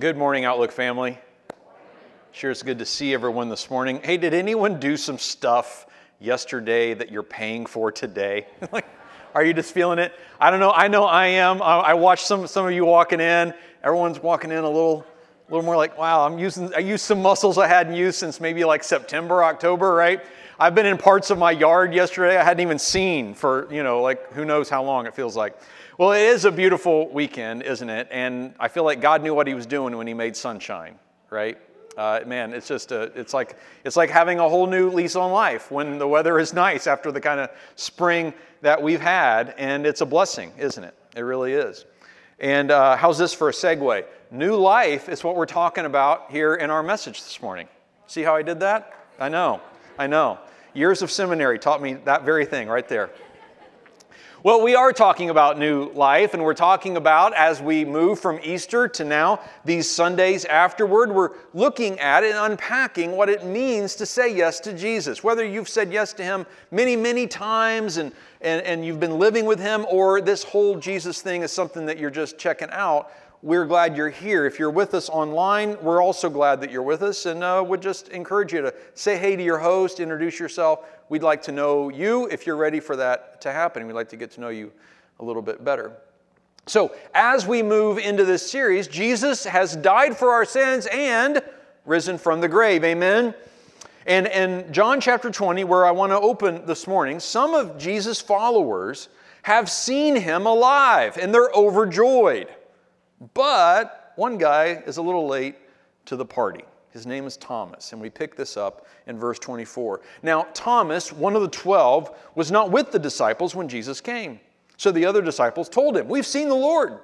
Good morning, Outlook family. Sure, it's good to see everyone this morning. Hey, did anyone do some stuff yesterday that you're paying for today? like, are you just feeling it? I don't know. I know I am. I watched some some of you walking in. Everyone's walking in a little, a little more like, wow. I'm using. I used some muscles I hadn't used since maybe like September, October, right? I've been in parts of my yard yesterday I hadn't even seen for you know like who knows how long it feels like. Well, it is a beautiful weekend, isn't it? And I feel like God knew what He was doing when He made sunshine, right? Uh, man, it's just a, it's like it's like having a whole new lease on life when the weather is nice after the kind of spring that we've had, and it's a blessing, isn't it? It really is. And uh, how's this for a segue? New life is what we're talking about here in our message this morning. See how I did that? I know, I know. Years of seminary taught me that very thing right there. Well, we are talking about new life, and we're talking about as we move from Easter to now these Sundays afterward, we're looking at and unpacking what it means to say yes to Jesus. Whether you've said yes to Him many, many times and, and, and you've been living with Him, or this whole Jesus thing is something that you're just checking out, we're glad you're here. If you're with us online, we're also glad that you're with us and uh, would just encourage you to say hey to your host, introduce yourself. We'd like to know you if you're ready for that to happen. We'd like to get to know you a little bit better. So, as we move into this series, Jesus has died for our sins and risen from the grave. Amen. And in John chapter 20, where I want to open this morning, some of Jesus' followers have seen him alive and they're overjoyed. But one guy is a little late to the party. His name is Thomas, and we pick this up in verse 24. Now, Thomas, one of the twelve, was not with the disciples when Jesus came. So the other disciples told him, We've seen the Lord.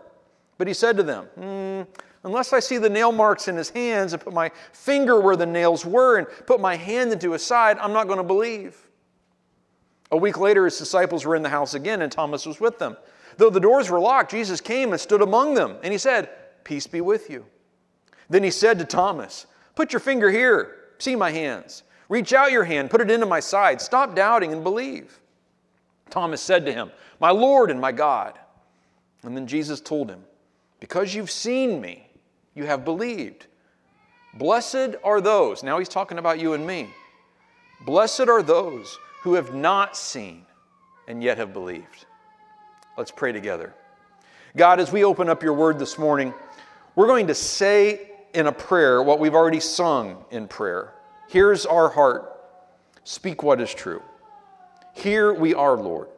But he said to them, mm, Unless I see the nail marks in his hands and put my finger where the nails were and put my hand into his side, I'm not going to believe. A week later, his disciples were in the house again, and Thomas was with them. Though the doors were locked, Jesus came and stood among them, and he said, Peace be with you. Then he said to Thomas, Put your finger here, see my hands. Reach out your hand, put it into my side. Stop doubting and believe. Thomas said to him, My Lord and my God. And then Jesus told him, Because you've seen me, you have believed. Blessed are those, now he's talking about you and me. Blessed are those who have not seen and yet have believed. Let's pray together. God, as we open up your word this morning, we're going to say in a prayer what we've already sung in prayer. Here's our heart. Speak what is true. Here we are, Lord.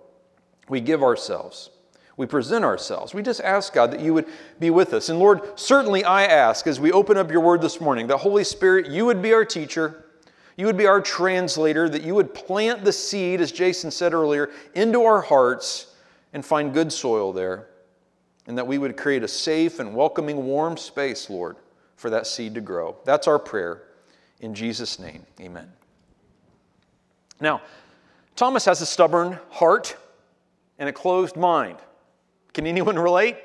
We give ourselves. We present ourselves. We just ask, God, that you would be with us. And Lord, certainly I ask as we open up your word this morning, that Holy Spirit, you would be our teacher. You would be our translator, that you would plant the seed, as Jason said earlier, into our hearts and find good soil there, and that we would create a safe and welcoming, warm space, Lord, for that seed to grow. That's our prayer. In Jesus' name, amen. Now, Thomas has a stubborn heart and a closed mind. Can anyone relate?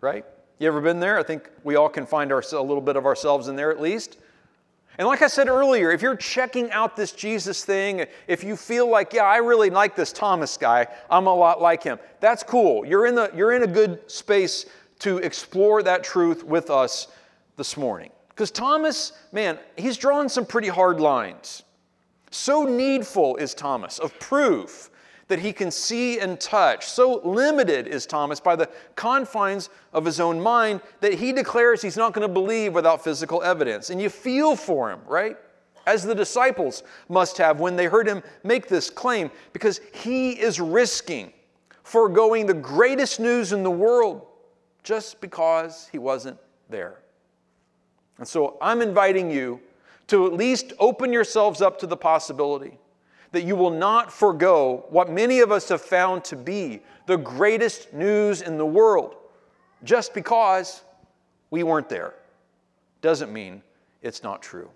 Right? You ever been there? I think we all can find our, a little bit of ourselves in there at least. And like I said earlier, if you're checking out this Jesus thing, if you feel like, yeah, I really like this Thomas guy, I'm a lot like him, that's cool. You're in, the, you're in a good space to explore that truth with us this morning. Because Thomas, man, he's drawn some pretty hard lines. So needful is Thomas of proof that he can see and touch. So limited is Thomas by the confines of his own mind that he declares he's not going to believe without physical evidence. And you feel for him, right? As the disciples must have when they heard him make this claim, because he is risking foregoing the greatest news in the world just because he wasn't there. And so I'm inviting you to at least open yourselves up to the possibility that you will not forego what many of us have found to be the greatest news in the world just because we weren't there. Doesn't mean it's not true.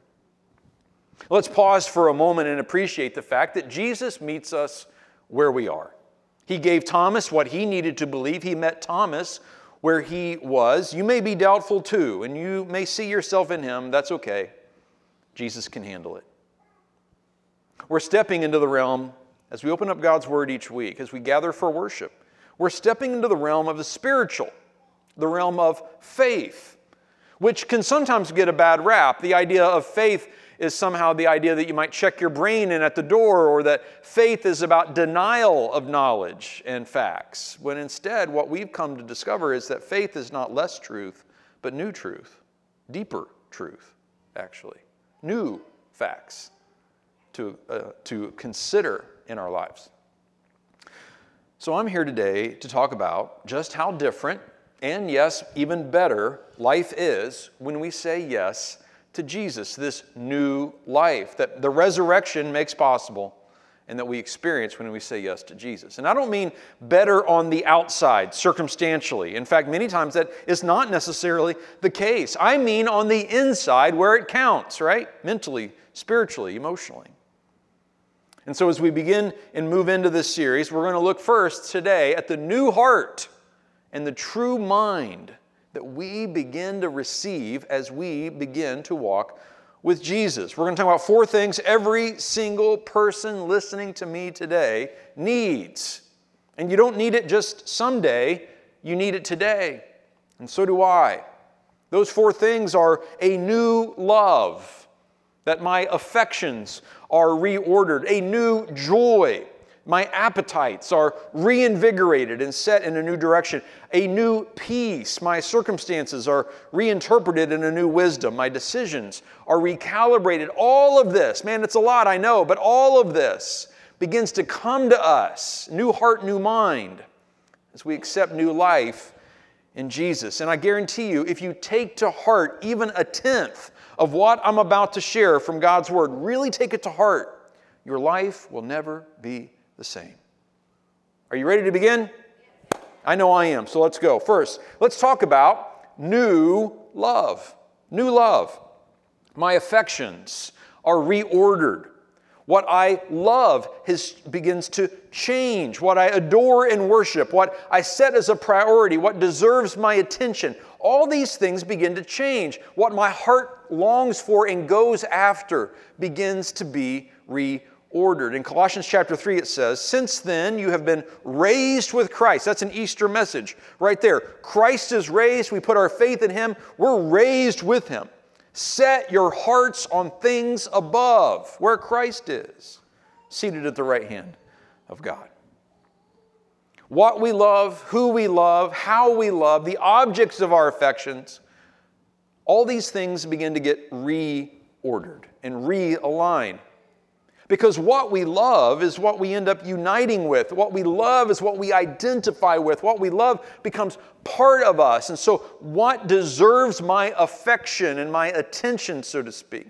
Let's pause for a moment and appreciate the fact that Jesus meets us where we are. He gave Thomas what he needed to believe. He met Thomas where he was. You may be doubtful too, and you may see yourself in him. That's okay. Jesus can handle it. We're stepping into the realm, as we open up God's Word each week, as we gather for worship, we're stepping into the realm of the spiritual, the realm of faith, which can sometimes get a bad rap. The idea of faith is somehow the idea that you might check your brain in at the door, or that faith is about denial of knowledge and facts. When instead, what we've come to discover is that faith is not less truth, but new truth, deeper truth, actually, new facts to, uh, to consider in our lives. So I'm here today to talk about just how different and, yes, even better life is when we say yes to Jesus, this new life that the resurrection makes possible and that we experience when we say yes to Jesus. And I don't mean better on the outside, circumstantially. In fact, many times that is not necessarily the case. I mean on the inside where it counts, right? Mentally, spiritually, emotionally. And so as we begin and move into this series, we're going to look first today at the new heart and the true mind that we begin to receive as we begin to walk with Jesus. We're going to talk about four things every single person listening to me today needs. And you don't need it just someday, you need it today. And so do I. Those four things are a new love, that my affections are reordered, a new joy, my appetites are reinvigorated and set in a new direction. A new peace. My circumstances are reinterpreted in a new wisdom. My decisions are recalibrated. All of this, man, it's a lot, I know, but all of this begins to come to us new heart, new mind as we accept new life in Jesus. And I guarantee you, if you take to heart even a tenth of what I'm about to share from God's Word, really take it to heart, your life will never be the same. Are you ready to begin? I know I am, so let's go. First, let's talk about new love. New love. My affections are reordered. What I love has, begins to change. What I adore and worship, what I set as a priority, what deserves my attention, all these things begin to change. What my heart longs for and goes after begins to be reordered. In Colossians chapter 3, it says, Since then you have been raised with Christ. That's an Easter message right there. Christ is raised. We put our faith in Him. We're raised with Him. Set your hearts on things above, where Christ is, seated at the right hand of God. What we love, who we love, how we love, the objects of our affections, all these things begin to get reordered and realigned. Because what we love is what we end up uniting with. What we love is what we identify with. What we love becomes part of us. And so, what deserves my affection and my attention, so to speak?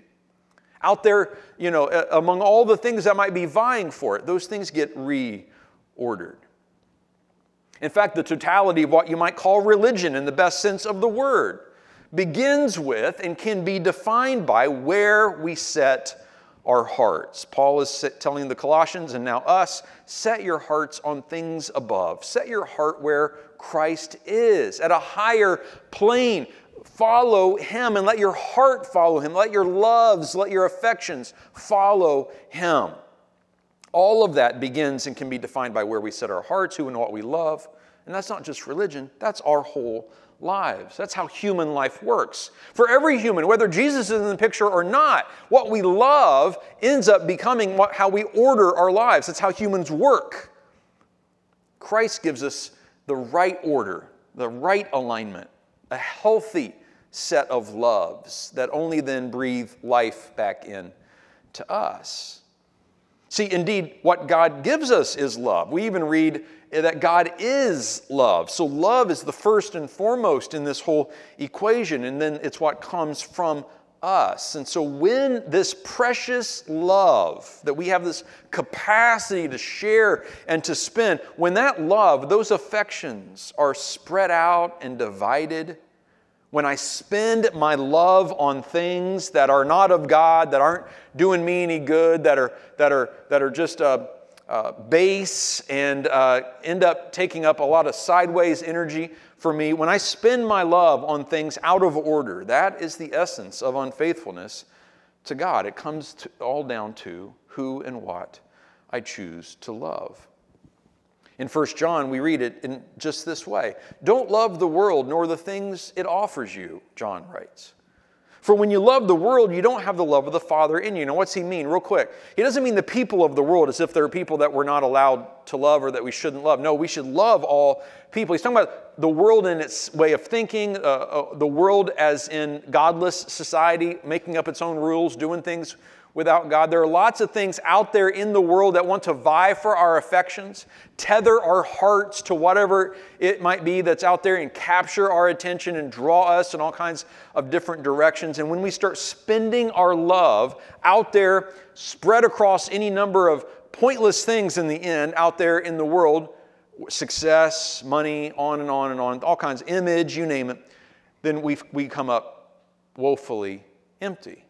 Out there, you know, among all the things that might be vying for it, those things get reordered. In fact, the totality of what you might call religion in the best sense of the word begins with and can be defined by where we set our hearts. Paul is telling the Colossians and now us set your hearts on things above. Set your heart where Christ is, at a higher plane. Follow him and let your heart follow him. Let your loves, let your affections follow him. All of that begins and can be defined by where we set our hearts, who and what we love. And that's not just religion, that's our whole lives. That's how human life works. For every human, whether Jesus is in the picture or not, what we love ends up becoming what, how we order our lives. That's how humans work. Christ gives us the right order, the right alignment, a healthy set of loves that only then breathe life back in to us. See, indeed, what God gives us is love. We even read that God is love. So, love is the first and foremost in this whole equation, and then it's what comes from us. And so, when this precious love that we have this capacity to share and to spend, when that love, those affections are spread out and divided, when I spend my love on things that are not of God, that aren't doing me any good, that are, that are, that are just uh, uh, base and uh, end up taking up a lot of sideways energy for me, when I spend my love on things out of order, that is the essence of unfaithfulness to God. It comes to, all down to who and what I choose to love. In 1 John, we read it in just this way Don't love the world nor the things it offers you, John writes. For when you love the world, you don't have the love of the Father in you. Now, what's he mean? Real quick. He doesn't mean the people of the world as if there are people that we're not allowed to love or that we shouldn't love. No, we should love all people. He's talking about the world in its way of thinking, uh, uh, the world as in godless society, making up its own rules, doing things without God. There are lots of things out there in the world that want to vie for our affections, tether our hearts to whatever it might be that's out there, and capture our attention and draw us in all kinds of different directions. And when we start spending our love out there, spread across any number of pointless things in the end out there in the world success, money, on and on and on, all kinds, image, you name it then we, we come up woefully empty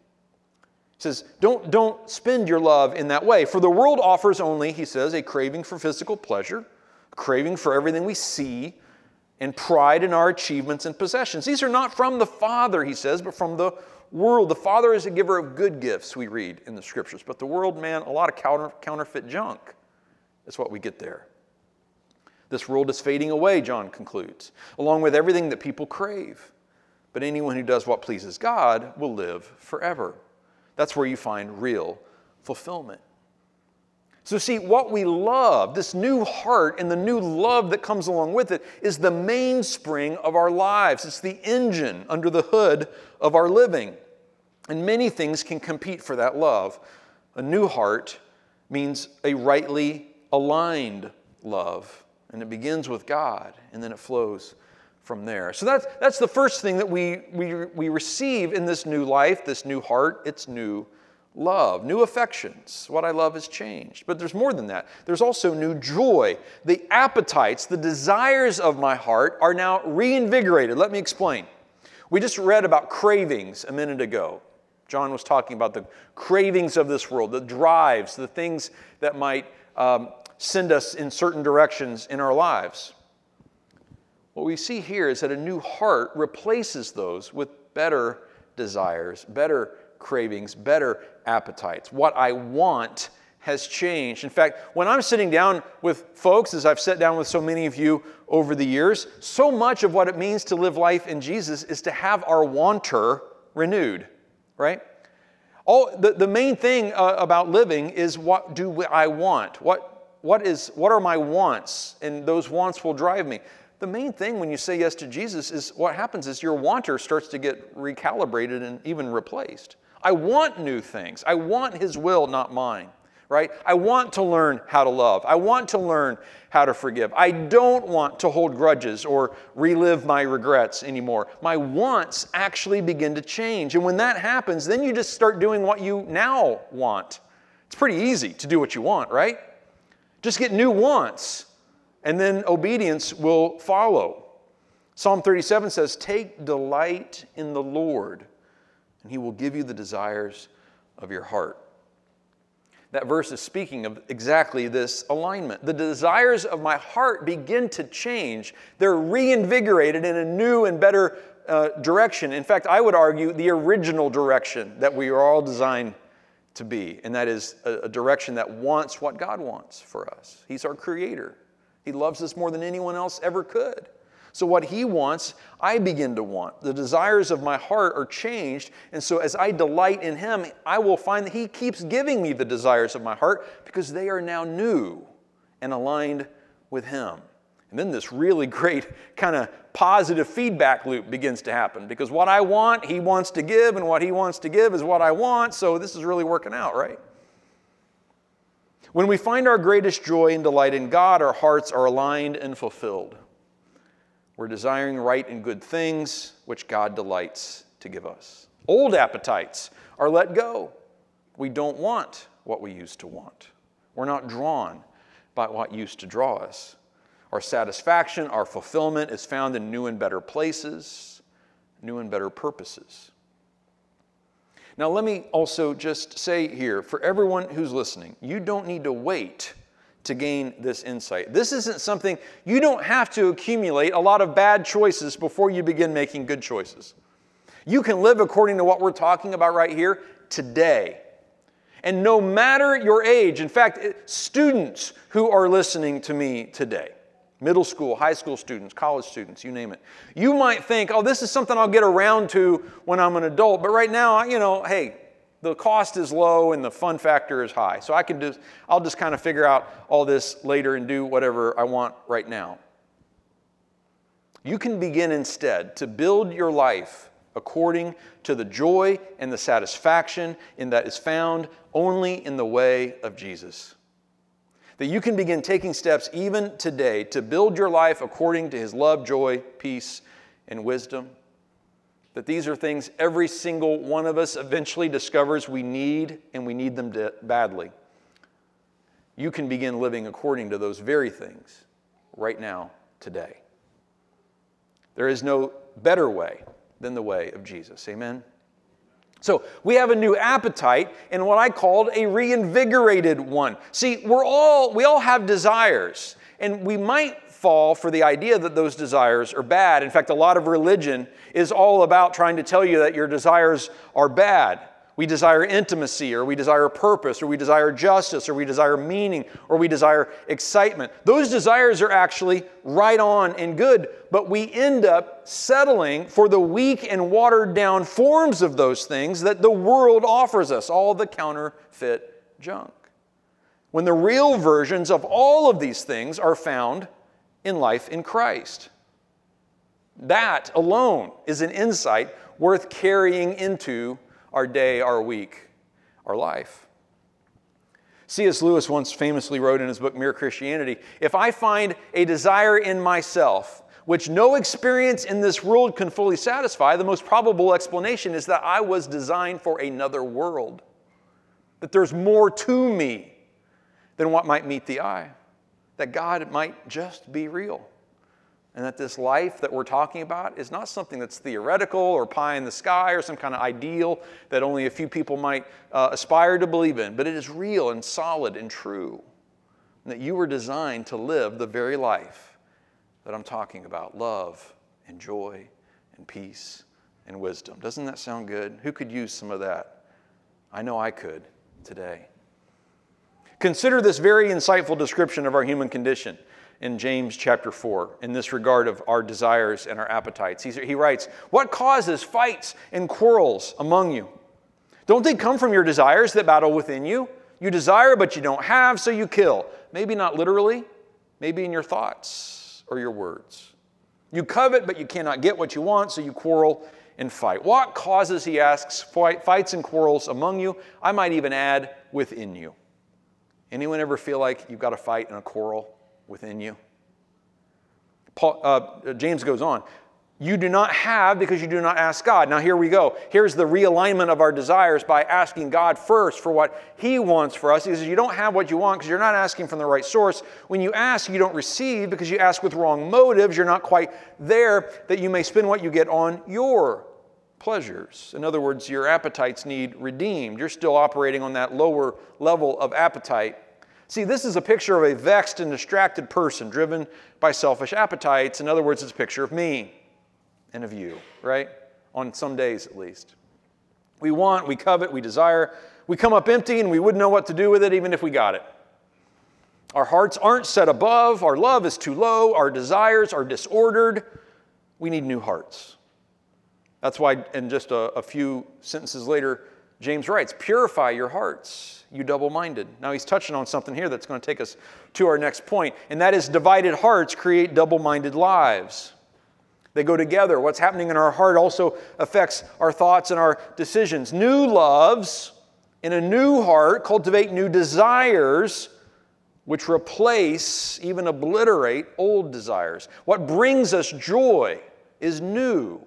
says, don't, don't spend your love in that way. For the world offers only, he says, a craving for physical pleasure, craving for everything we see, and pride in our achievements and possessions. These are not from the Father, he says, but from the world. The Father is a giver of good gifts, we read in the scriptures. But the world, man, a lot of counter, counterfeit junk. is what we get there. This world is fading away, John concludes, along with everything that people crave. But anyone who does what pleases God will live forever. That's where you find real fulfillment. So, see, what we love, this new heart and the new love that comes along with it, is the mainspring of our lives. It's the engine under the hood of our living. And many things can compete for that love. A new heart means a rightly aligned love, and it begins with God, and then it flows from there. So that's, that's the first thing that we, we, we receive in this new life, this new heart, it's new love, new affections. What I love has changed. But there's more than that. There's also new joy. The appetites, the desires of my heart are now reinvigorated. Let me explain. We just read about cravings a minute ago. John was talking about the cravings of this world, the drives, the things that might um, send us in certain directions in our lives. What we see here is that a new heart replaces those with better desires, better cravings, better appetites. What I want has changed. In fact, when I'm sitting down with folks, as I've sat down with so many of you over the years, so much of what it means to live life in Jesus is to have our wanter renewed, right? All, the, the main thing uh, about living is what do I want? What, what, is, what are my wants? And those wants will drive me the main thing when you say yes to Jesus is what happens is your wanter starts to get recalibrated and even replaced. I want new things. I want His will, not mine, right? I want to learn how to love. I want to learn how to forgive. I don't want to hold grudges or relive my regrets anymore. My wants actually begin to change. And when that happens, then you just start doing what you now want. It's pretty easy to do what you want, right? Just get new wants and then obedience will follow. Psalm 37 says, Take delight in the Lord, and he will give you the desires of your heart. That verse is speaking of exactly this alignment. The desires of my heart begin to change. They're reinvigorated in a new and better uh, direction. In fact, I would argue the original direction that we are all designed to be, and that is a, a direction that wants what God wants for us. He's our creator. He loves us more than anyone else ever could. So, what He wants, I begin to want. The desires of my heart are changed. And so, as I delight in Him, I will find that He keeps giving me the desires of my heart because they are now new and aligned with Him. And then this really great kind of positive feedback loop begins to happen because what I want, He wants to give, and what He wants to give is what I want. So, this is really working out, right? When we find our greatest joy and delight in God, our hearts are aligned and fulfilled. We're desiring right and good things, which God delights to give us. Old appetites are let go. We don't want what we used to want. We're not drawn by what used to draw us. Our satisfaction, our fulfillment is found in new and better places, new and better purposes. Now, let me also just say here for everyone who's listening, you don't need to wait to gain this insight. This isn't something you don't have to accumulate a lot of bad choices before you begin making good choices. You can live according to what we're talking about right here today. And no matter your age, in fact, students who are listening to me today, middle school, high school students, college students, you name it, you might think, oh, this is something I'll get around to when I'm an adult. But right now, you know, hey, the cost is low and the fun factor is high. So I can just, I'll just kind of figure out all this later and do whatever I want right now. You can begin instead to build your life according to the joy and the satisfaction in that is found only in the way of Jesus. That you can begin taking steps even today to build your life according to his love, joy, peace, and wisdom. That these are things every single one of us eventually discovers we need and we need them badly. You can begin living according to those very things right now, today. There is no better way than the way of Jesus. Amen? So we have a new appetite and what I called a reinvigorated one. See, we're all, we all have desires, and we might fall for the idea that those desires are bad. In fact, a lot of religion is all about trying to tell you that your desires are bad. We desire intimacy, or we desire purpose, or we desire justice, or we desire meaning, or we desire excitement. Those desires are actually right on and good, but we end up settling for the weak and watered down forms of those things that the world offers us, all the counterfeit junk. When the real versions of all of these things are found in life in Christ. That alone is an insight worth carrying into our day, our week, our life. C.S. Lewis once famously wrote in his book Mere Christianity If I find a desire in myself which no experience in this world can fully satisfy, the most probable explanation is that I was designed for another world, that there's more to me than what might meet the eye, that God might just be real and that this life that we're talking about is not something that's theoretical or pie in the sky or some kind of ideal that only a few people might uh, aspire to believe in, but it is real and solid and true. And that you were designed to live the very life that I'm talking about love and joy and peace and wisdom. Doesn't that sound good? Who could use some of that? I know I could today. Consider this very insightful description of our human condition in James chapter 4 in this regard of our desires and our appetites. he writes, What causes fights and quarrels among you? Don't they come from your desires that battle within you? You desire, but you don't have, so you kill. Maybe not literally, maybe in your thoughts or your words. You covet, but you cannot get what you want, so you quarrel and fight. What causes, he asks, fights and quarrels among you? I might even add, within you. Anyone ever feel like you've got a fight and a quarrel within you. Paul, uh, James goes on. You do not have because you do not ask God. Now, here we go. Here's the realignment of our desires by asking God first for what He wants for us. He says, You don't have what you want because you're not asking from the right source. When you ask, you don't receive because you ask with wrong motives. You're not quite there that you may spend what you get on your pleasures. In other words, your appetites need redeemed. You're still operating on that lower level of appetite See, this is a picture of a vexed and distracted person driven by selfish appetites. In other words, it's a picture of me and of you, right? On some days at least. We want, we covet, we desire. We come up empty and we wouldn't know what to do with it even if we got it. Our hearts aren't set above, our love is too low, our desires are disordered. We need new hearts. That's why, in just a, a few sentences later, James writes, Purify your hearts, you double minded. Now he's touching on something here that's going to take us to our next point, and that is divided hearts create double minded lives. They go together. What's happening in our heart also affects our thoughts and our decisions. New loves in a new heart cultivate new desires, which replace, even obliterate, old desires. What brings us joy is new.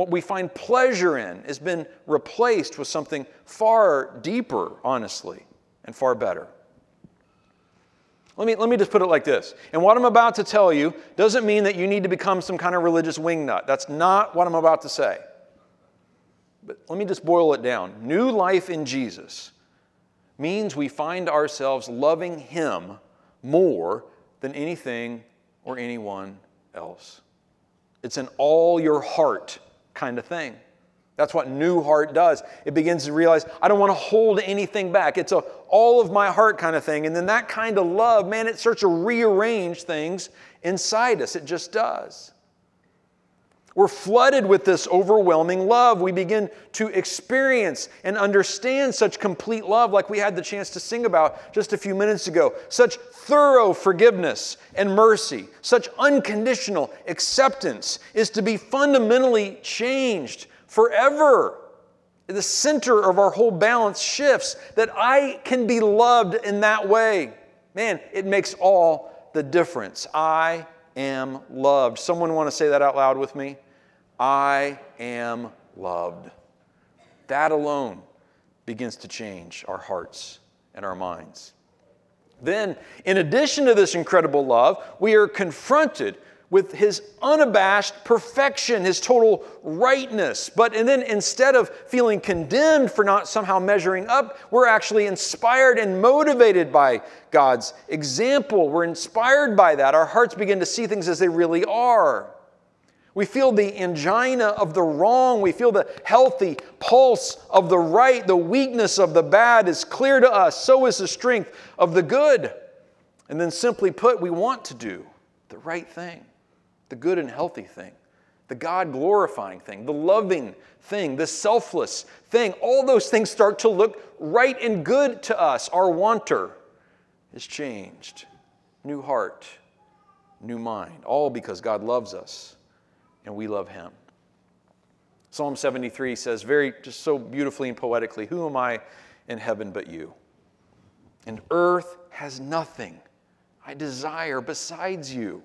What we find pleasure in has been replaced with something far deeper, honestly, and far better. Let me, let me just put it like this. And what I'm about to tell you doesn't mean that you need to become some kind of religious wingnut. That's not what I'm about to say. But let me just boil it down. New life in Jesus means we find ourselves loving Him more than anything or anyone else. It's an all your heart kind of thing. That's what new heart does. It begins to realize, I don't want to hold anything back. It's a all of my heart kind of thing. And then that kind of love, man, it starts to rearrange things inside us. It just does. We're flooded with this overwhelming love. We begin to experience and understand such complete love, like we had the chance to sing about just a few minutes ago. Such thorough forgiveness and mercy, such unconditional acceptance is to be fundamentally changed forever. The center of our whole balance shifts that I can be loved in that way. Man, it makes all the difference. I am loved. Someone want to say that out loud with me? I am loved. That alone begins to change our hearts and our minds. Then, in addition to this incredible love, we are confronted with his unabashed perfection, his total rightness. But and then instead of feeling condemned for not somehow measuring up, we're actually inspired and motivated by God's example. We're inspired by that. Our hearts begin to see things as they really are. We feel the angina of the wrong. We feel the healthy pulse of the right. The weakness of the bad is clear to us. So is the strength of the good. And then, simply put, we want to do the right thing the good and healthy thing, the God glorifying thing, the loving thing, the selfless thing. All those things start to look right and good to us. Our wanter is changed. New heart, new mind, all because God loves us and we love Him. Psalm 73 says, very just so beautifully and poetically, Who am I in heaven but you? And earth has nothing I desire besides you.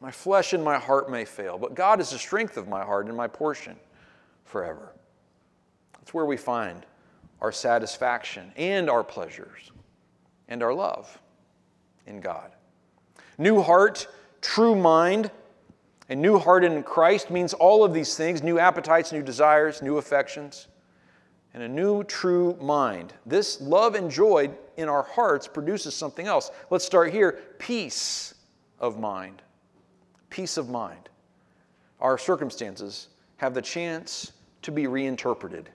My flesh and my heart may fail, but God is the strength of my heart and my portion forever. That's where we find our satisfaction and our pleasures and our love in God. New heart, true mind, a new heart in Christ means all of these things new appetites, new desires, new affections, and a new true mind. This love and joy in our hearts produces something else. Let's start here peace of mind peace of mind. Our circumstances have the chance to be reinterpreted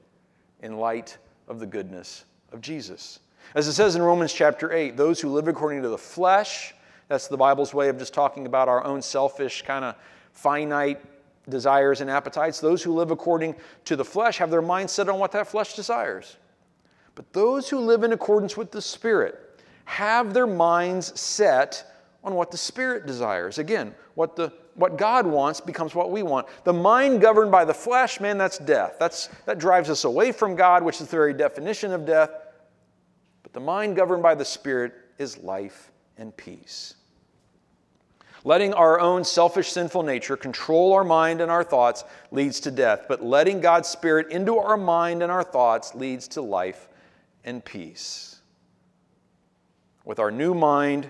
in light of the goodness of Jesus. As it says in Romans chapter 8, those who live according to the flesh, that's the Bible's way of just talking about our own selfish, kind of finite desires and appetites. Those who live according to the flesh have their mind set on what that flesh desires. But those who live in accordance with the Spirit have their minds set on what the Spirit desires. Again, what, the, what God wants becomes what we want. The mind governed by the flesh, man, that's death. That's, that drives us away from God, which is the very definition of death. But the mind governed by the Spirit is life and peace. Letting our own selfish, sinful nature control our mind and our thoughts leads to death, but letting God's Spirit into our mind and our thoughts leads to life and peace. With our new mind,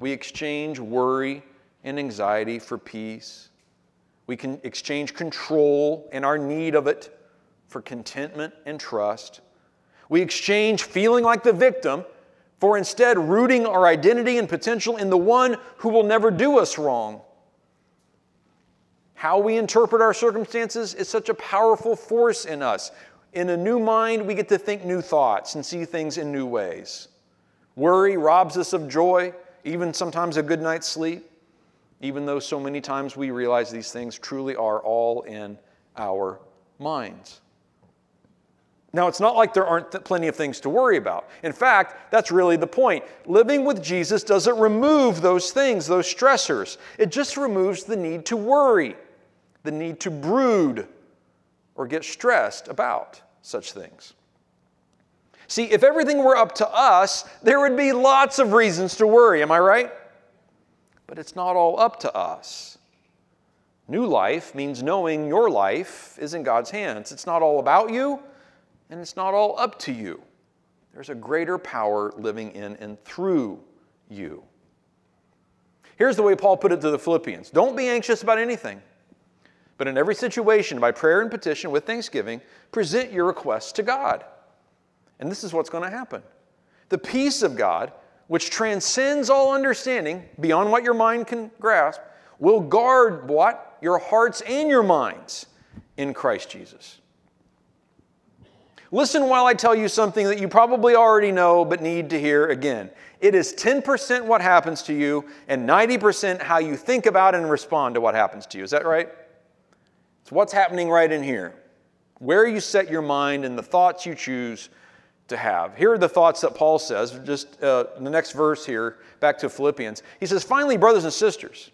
we exchange worry and anxiety for peace. We can exchange control and our need of it for contentment and trust. We exchange feeling like the victim for instead rooting our identity and potential in the one who will never do us wrong. How we interpret our circumstances is such a powerful force in us. In a new mind, we get to think new thoughts and see things in new ways. Worry robs us of joy even sometimes a good night's sleep, even though so many times we realize these things truly are all in our minds. Now, it's not like there aren't th- plenty of things to worry about. In fact, that's really the point. Living with Jesus doesn't remove those things, those stressors. It just removes the need to worry, the need to brood, or get stressed about such things. See, if everything were up to us, there would be lots of reasons to worry, am I right? But it's not all up to us. New life means knowing your life is in God's hands. It's not all about you, and it's not all up to you. There's a greater power living in and through you. Here's the way Paul put it to the Philippians Don't be anxious about anything, but in every situation, by prayer and petition with thanksgiving, present your requests to God. And this is what's going to happen. The peace of God, which transcends all understanding, beyond what your mind can grasp, will guard what? Your hearts and your minds in Christ Jesus. Listen while I tell you something that you probably already know but need to hear again. It is 10% what happens to you and 90% how you think about and respond to what happens to you. Is that right? It's what's happening right in here. Where you set your mind and the thoughts you choose to have. Here are the thoughts that Paul says, just uh, in the next verse here, back to Philippians. He says, Finally, brothers and sisters,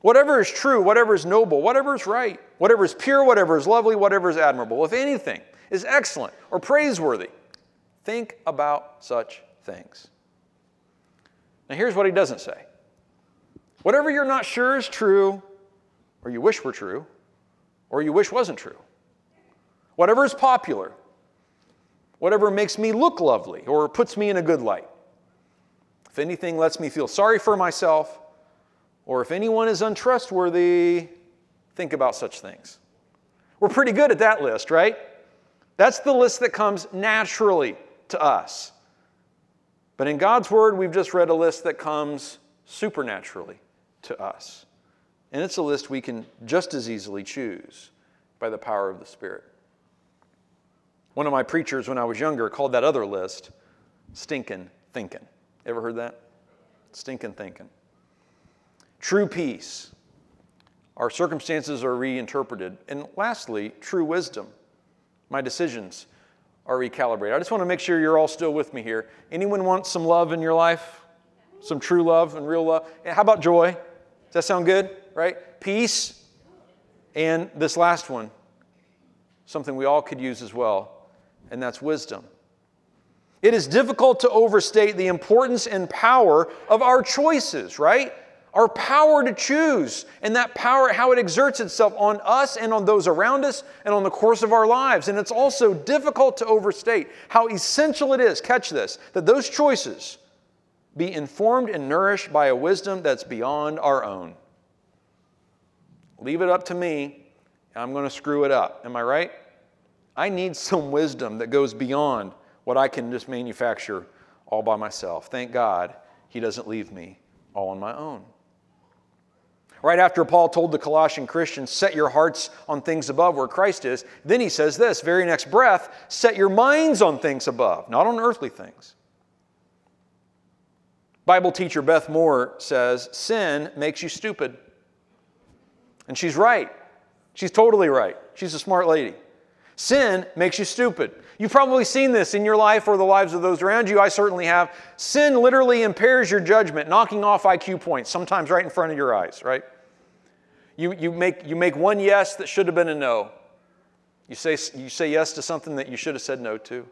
whatever is true, whatever is noble, whatever is right, whatever is pure, whatever is lovely, whatever is admirable, if anything is excellent or praiseworthy, think about such things. Now, here's what he doesn't say whatever you're not sure is true, or you wish were true, or you wish wasn't true, whatever is popular, whatever makes me look lovely or puts me in a good light. If anything lets me feel sorry for myself, or if anyone is untrustworthy, think about such things. We're pretty good at that list, right? That's the list that comes naturally to us. But in God's Word, we've just read a list that comes supernaturally to us. And it's a list we can just as easily choose by the power of the Spirit. One of my preachers when I was younger called that other list stinking thinking. Ever heard that? Stinking thinking. True peace. Our circumstances are reinterpreted. And lastly, true wisdom. My decisions are recalibrated. I just want to make sure you're all still with me here. Anyone want some love in your life? Some true love and real love? And how about joy? Does that sound good? Right? Peace. And this last one, something we all could use as well and that's wisdom. It is difficult to overstate the importance and power of our choices, right? Our power to choose, and that power, how it exerts itself on us and on those around us and on the course of our lives. And it's also difficult to overstate how essential it is, catch this, that those choices be informed and nourished by a wisdom that's beyond our own. Leave it up to me, I'm going to screw it up. Am I right? I need some wisdom that goes beyond what I can just manufacture all by myself. Thank God he doesn't leave me all on my own. Right after Paul told the Colossian Christians, set your hearts on things above where Christ is, then he says this very next breath, set your minds on things above, not on earthly things. Bible teacher Beth Moore says, sin makes you stupid. And she's right. She's totally right. She's a smart lady. Sin makes you stupid. You've probably seen this in your life or the lives of those around you. I certainly have. Sin literally impairs your judgment, knocking off IQ points, sometimes right in front of your eyes, right? You, you, make, you make one yes that should have been a no. You say, you say yes to something that you should have said no to.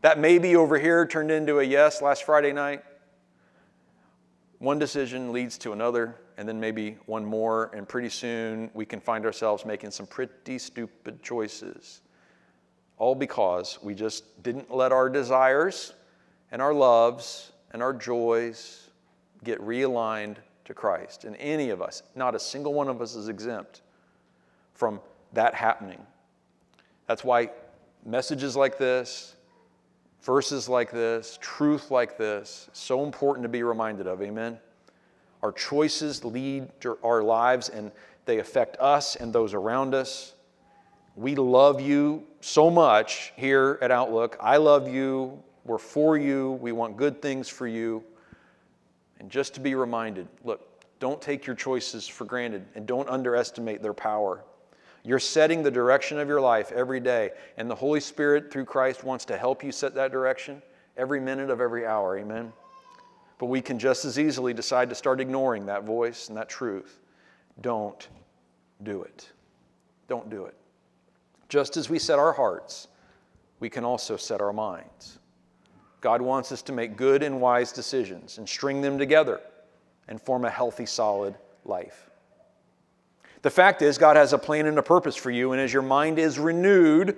That maybe over here turned into a yes last Friday night. One decision leads to another and then maybe one more, and pretty soon we can find ourselves making some pretty stupid choices. All because we just didn't let our desires and our loves and our joys get realigned to Christ. And any of us, not a single one of us is exempt from that happening. That's why messages like this, verses like this, truth like this, so important to be reminded of. Amen. Our choices lead our lives and they affect us and those around us. We love you so much here at Outlook. I love you. We're for you. We want good things for you. And just to be reminded look, don't take your choices for granted and don't underestimate their power. You're setting the direction of your life every day, and the Holy Spirit, through Christ, wants to help you set that direction every minute of every hour. Amen. But we can just as easily decide to start ignoring that voice and that truth. Don't do it. Don't do it. Just as we set our hearts, we can also set our minds. God wants us to make good and wise decisions and string them together and form a healthy, solid life. The fact is, God has a plan and a purpose for you, and as your mind is renewed,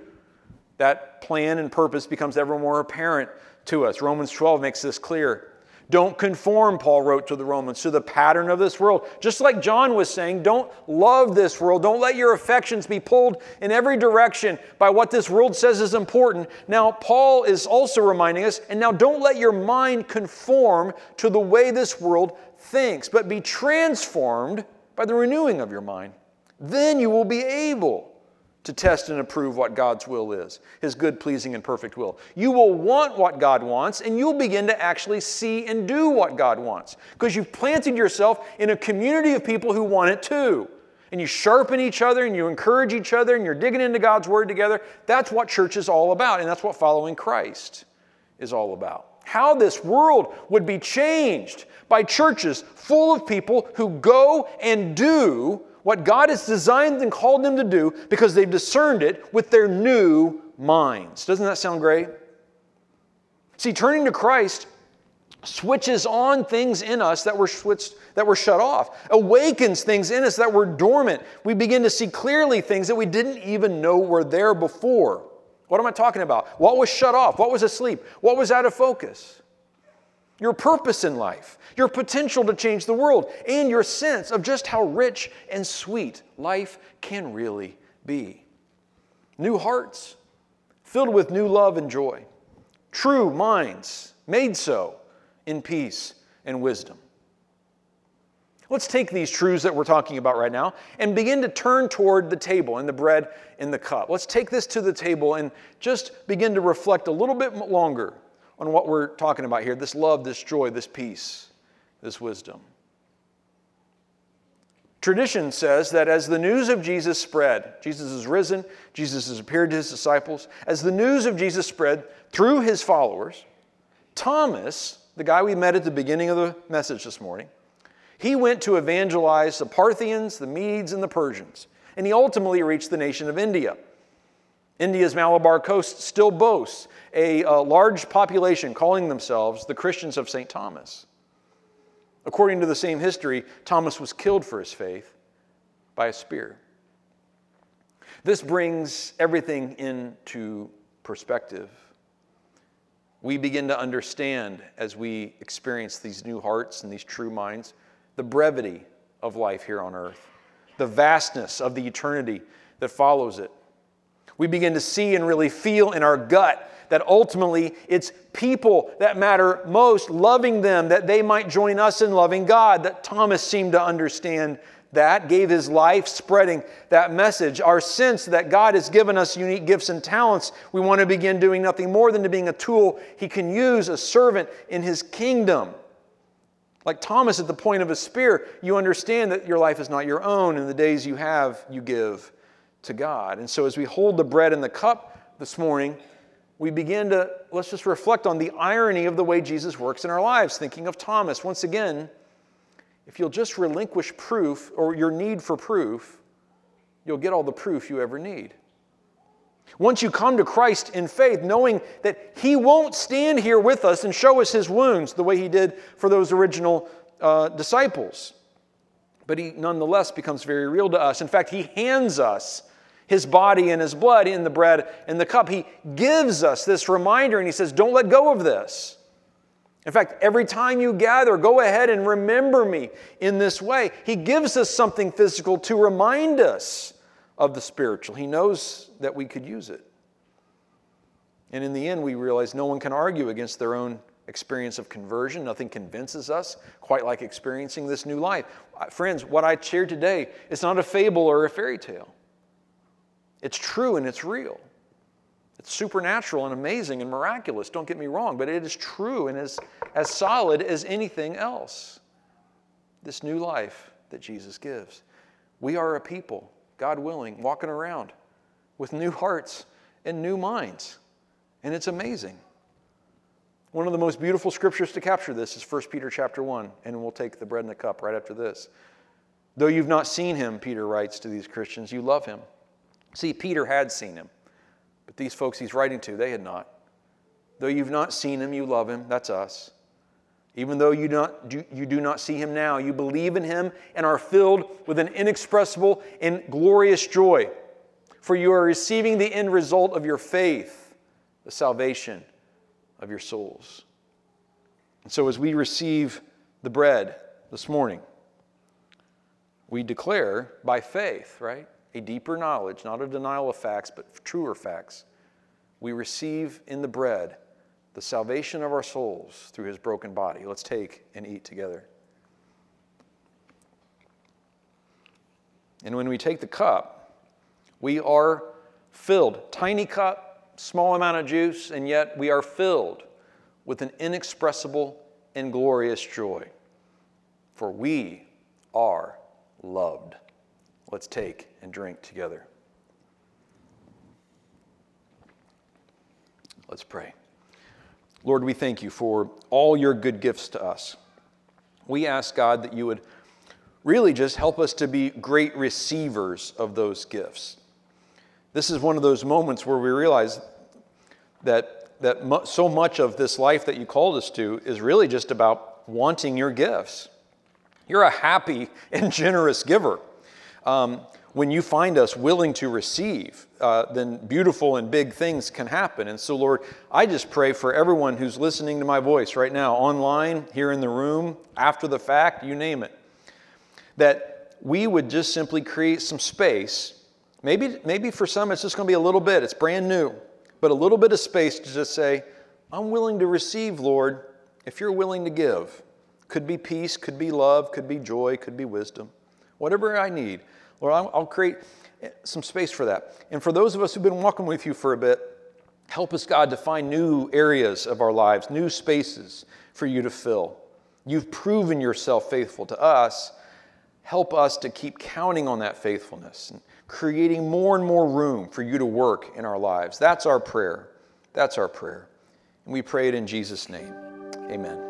that plan and purpose becomes ever more apparent to us. Romans 12 makes this clear. Don't conform, Paul wrote to the Romans, to the pattern of this world. Just like John was saying, don't love this world. Don't let your affections be pulled in every direction by what this world says is important. Now, Paul is also reminding us, and now don't let your mind conform to the way this world thinks, but be transformed by the renewing of your mind. Then you will be able to test and approve what God's will is, His good, pleasing, and perfect will. You will want what God wants, and you'll begin to actually see and do what God wants because you've planted yourself in a community of people who want it too. And you sharpen each other and you encourage each other and you're digging into God's Word together. That's what church is all about, and that's what following Christ is all about. How this world would be changed by churches full of people who go and do what God has designed and called them to do because they've discerned it with their new minds. Doesn't that sound great? See, turning to Christ switches on things in us that were switched that were shut off awakens things in us that were dormant. We begin to see clearly things that we didn't even know were there before. What am i talking about? What was shut off? What was asleep? What was out of focus? Your purpose in life, your potential to change the world, and your sense of just how rich and sweet life can really be. New hearts filled with new love and joy, true minds made so in peace and wisdom. Let's take these truths that we're talking about right now and begin to turn toward the table and the bread and the cup. Let's take this to the table and just begin to reflect a little bit longer on what we're talking about here this love, this joy, this peace, this wisdom. Tradition says that as the news of Jesus spread, Jesus is risen, Jesus has appeared to his disciples, as the news of Jesus spread through his followers, Thomas, the guy we met at the beginning of the message this morning, he went to evangelize the Parthians, the Medes, and the Persians, and he ultimately reached the nation of India. India's Malabar coast still boasts a, a, large population calling themselves the Christians of St. Thomas. According to the same history, Thomas was killed for his faith by a spear. This brings everything into perspective. We begin to understand as we experience these new hearts and these true minds the brevity of life here on earth, the vastness of the eternity that follows it we begin to see and really feel in our gut that ultimately it's people that matter most, loving them that they might join us in loving God. That Thomas seemed to understand that, gave his life spreading that message. Our sense that God has given us unique gifts and talents, we want to begin doing nothing more than to being a tool he can use, a servant in his kingdom. Like Thomas at the point of a spear, you understand that your life is not your own, and the days you have, you give to God. And so as we hold the bread and the cup this morning, we begin to, let's just reflect on the irony of the way Jesus works in our lives, thinking of Thomas. Once again, if you'll just relinquish proof or your need for proof, you'll get all the proof you ever need. Once you come to Christ in faith, knowing that He won't stand here with us and show us His wounds the way He did for those original uh, disciples, but He nonetheless becomes very real to us. In fact, He hands us his body and his blood in the bread and the cup. He gives us this reminder and he says, Don't let go of this. In fact, every time you gather, go ahead and remember me in this way. He gives us something physical to remind us of the spiritual. He knows that we could use it. And in the end, we realize no one can argue against their own experience of conversion. Nothing convinces us quite like experiencing this new life. Uh, friends, what I shared today is not a fable or a fairy tale. It's true and it's real. It's supernatural and amazing and miraculous, don't get me wrong, but it is true and is as solid as anything else. This new life that Jesus gives. We are a people, God willing, walking around with new hearts and new minds. And it's amazing. One of the most beautiful scriptures to capture this is 1 Peter chapter 1, and we'll take the bread and the cup right after this. Though you've not seen him, Peter writes to these Christians, you love him. See, Peter had seen him, but these folks he's writing to, they had not. Though you've not seen him, you love him. That's us. Even though you, not, you do not see him now, you believe in him and are filled with an inexpressible and glorious joy. For you are receiving the end result of your faith, the salvation of your souls. And so, as we receive the bread this morning, we declare by faith, right? A deeper knowledge, not a denial of facts, but truer facts. We receive in the bread the salvation of our souls through his broken body. Let's take and eat together. And when we take the cup, we are filled, tiny cup, small amount of juice, and yet we are filled with an inexpressible and glorious joy. For we are loved. Let's take and drink together. Let's pray. Lord, we thank you for all your good gifts to us. We ask, God, that you would really just help us to be great receivers of those gifts. This is one of those moments where we realize that, that so much of this life that you called us to is really just about wanting your gifts. You're a happy and generous giver. Um, when you find us willing to receive, uh, then beautiful and big things can happen. And so, Lord, I just pray for everyone who's listening to my voice right now, online, here in the room, after the fact, you name it, that we would just simply create some space. Maybe, maybe for some it's just going to be a little bit, it's brand new, but a little bit of space to just say, I'm willing to receive, Lord, if you're willing to give. Could be peace, could be love, could be joy, could be wisdom. Whatever I need. Lord, I'll, I'll create some space for that. And for those of us who've been walking with you for a bit, help us, God, to find new areas of our lives, new spaces for you to fill. You've proven yourself faithful to us. Help us to keep counting on that faithfulness and creating more and more room for you to work in our lives. That's our prayer. That's our prayer. And we pray it in Jesus' name. Amen.